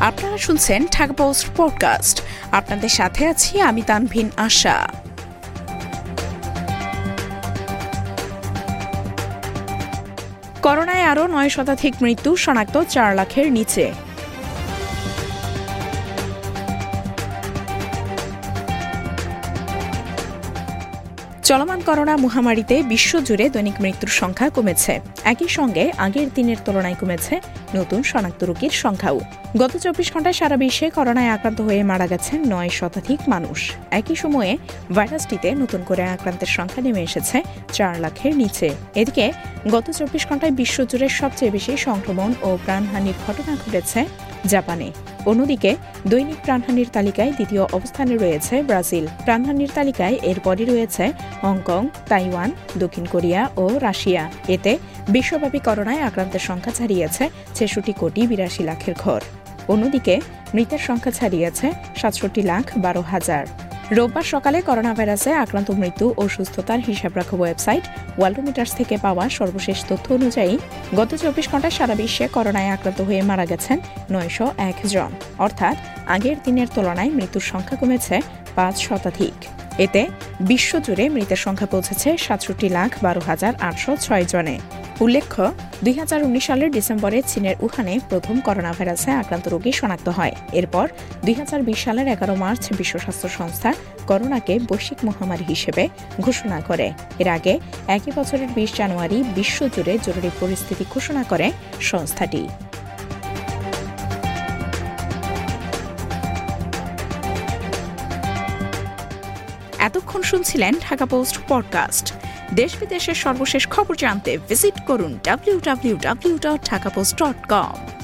আপনারা শুনছেন ঢাকা পডকাস্ট। আপনাদের সাথে আছি আমি তানভিন আশা। করোনায় আরও নয় শতাধিক মৃত্যু, শনাক্ত চার লাখের নিচে। চলমান করোনা মহামারীতে বিশ্বজুড়ে দৈনিক মৃত্যুর সংখ্যা কমেছে। একই সঙ্গে আগের দিনের তুলনায় কমেছে নতুন শনাক্ত রোগীর সংখ্যাও। গত চব্বিশ ঘন্টায় সারা বিশ্বে করোনায় আক্রান্ত হয়ে মারা গেছেন নয় শতাধিক মানুষ। একই সময়ে ভাইরাসটিতে নতুন করে আক্রান্তের সংখ্যা নেমে এসেছে চার লাখের নিচে। এদিকে গত চব্বিশ ঘন্টায় বিশ্বজুড়ে সবচেয়ে বেশি সংক্রমণ ও প্রাণহানির ঘটনা ঘটেছে জাপানে। অন্যদিকে, দৈনিক প্রাণহানির তালিকায় দ্বিতীয় অবস্থানে রয়েছে ব্রাজিল। প্রাণহানির তালিকায় এরপরই রয়েছে হংকং, তাইওয়ান, দক্ষিণ কোরিয়া ও রাশিয়া। এতে বিশ্বব্যাপী করোনায় আক্রান্তের সংখ্যা ছাড়িয়েছে ছেষট্টি কোটি বিরাশি লাখের ঘর। অন্যদিকে, মৃতের সংখ্যা ছাড়িয়েছে সাতষট্টি লাখ বারো হাজার। রোববার সকালে করোনা ভাইরাসে আক্রান্ত মৃত্যু ও সুস্থতার হিসাব রাখা ওয়েবসাইট ওয়ার্ল্ডোমিটার্স থেকে পাওয়া সর্বশেষ তথ্য অনুযায়ী, গত চব্বিশ ঘন্টায় সারা বিশ্বে করোনায় আক্রান্ত হয়ে মারা গেছেন নয়শো এক জন। অর্থাৎ, আগের দিনের তুলনায় মৃত্যুর সংখ্যা কমেছে পাঁচ শতাধিক। এতে বিশ্বজুড়ে মৃতের সংখ্যা পৌঁছেছে সাতষট্টি লাখ বারো হাজার আটশো ছয় জনে। উল্লেখ্য, দুই হাজার উনিশ সালের ডিসেম্বরে চীনের উহানে প্রথম করোনা ভাইরাসে আক্রান্ত রোগী শনাক্ত হয়। এরপর দুই হাজার বিশ সালের এগারো মার্চ বিশ্ব স্বাস্থ্য সংস্থা করোনাকে বৈশ্বিক মহামারী হিসেবে ঘোষণা করে। এর আগে একই বছরের বিশ জানুয়ারি বিশ্বজুড়ে জরুরি পরিস্থিতি ঘোষণা করে সংস্থাটি। এতক্ষণ শুনছিলেন ঢাকা পোস্ট পডকাস্ট। দেশ বিদেশের সর্বশেষ খবর জানতে ভিজিট করুন W W W dot Dhaka Post dot com